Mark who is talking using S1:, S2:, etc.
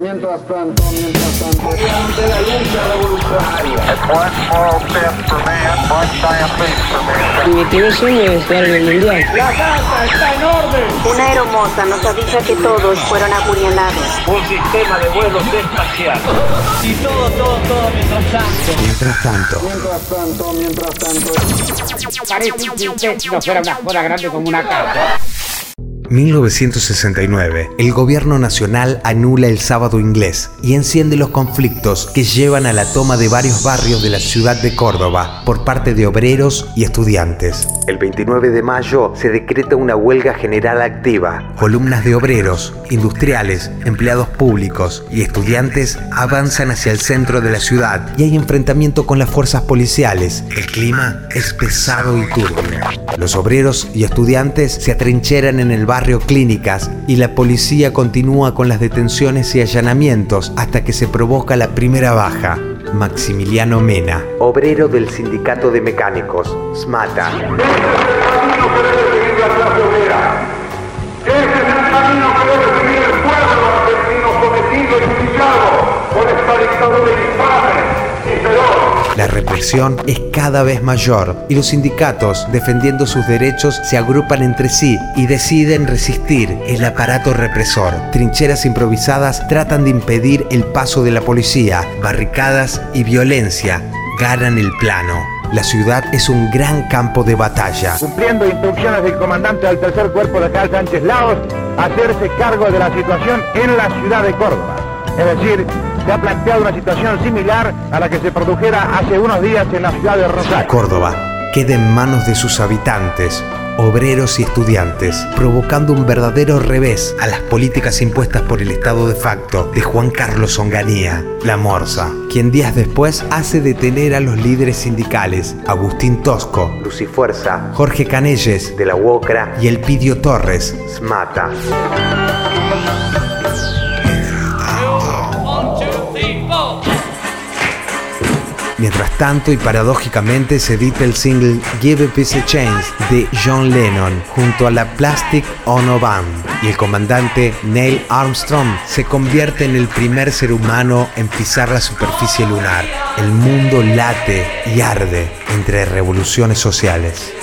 S1: Mientras tanto, mientras tanto,
S2: de la lucha revolucionaria.
S3: Mi primer sueño es jugar en el mundial.
S2: La casa está en orden.
S4: Una aeromoza nos avisa que todos fueron apuñalados.
S2: Un sistema de vuelos espacial. Y todo, todo, todo mientras tanto.
S5: Mientras tanto,
S1: mientras tanto, mientras tanto.
S6: Parece que usted no fuera una joda grande como una casa.
S5: 1969, el gobierno nacional anula el sábado inglés y enciende los conflictos que llevan a la toma de varios barrios de la ciudad de Córdoba por parte de obreros y estudiantes. El 29 de mayo se decreta una huelga general activa. Columnas de obreros, industriales, empleados públicos y estudiantes avanzan hacia el centro de la ciudad y hay enfrentamiento con las fuerzas policiales. El clima es pesado y turbio. Los obreros y estudiantes se atrincheran en el barrio Clínicas y la policía continúa con las detenciones y allanamientos hasta que se provoca la primera baja. Maximiliano Mena, obrero del Sindicato de Mecánicos, SMATA.
S7: Ese es el camino que debe seguir la clase obrera. Ese es el camino que debe seguir el pueblo argentino sometido y humillado por esta dictadura infame.
S5: La represión es cada vez mayor y los sindicatos, defendiendo sus derechos, se agrupan entre sí y deciden resistir el aparato represor. Trincheras improvisadas tratan de impedir el paso de la policía, barricadas y violencia ganan el plano. La ciudad es un gran campo de batalla.
S8: cumpliendo instrucciones del comandante del tercer cuerpo de Cal Sánchez Laos, hacerse cargo de la situación en la ciudad de Córdoba. Es decir, se ha planteado una situación similar a la que se produjera hace unos días en la ciudad de Rosario.
S5: Córdoba queda en manos de sus habitantes, obreros y estudiantes, provocando un verdadero revés a las políticas impuestas por el Estado de facto de Juan Carlos Onganía, la Morsa, quien días después hace detener a los líderes sindicales, Agustín Tosco, Lucifuerza, Jorge Canelles, de la UOCRA y Elpidio Torres, SMATA. Mientras tanto y paradójicamente se edita el single Give a Piece a Change de John Lennon junto a la Plastic Ono Band y el comandante Neil Armstrong se convierte en el primer ser humano en pisar la superficie lunar. El mundo late y arde entre revoluciones sociales.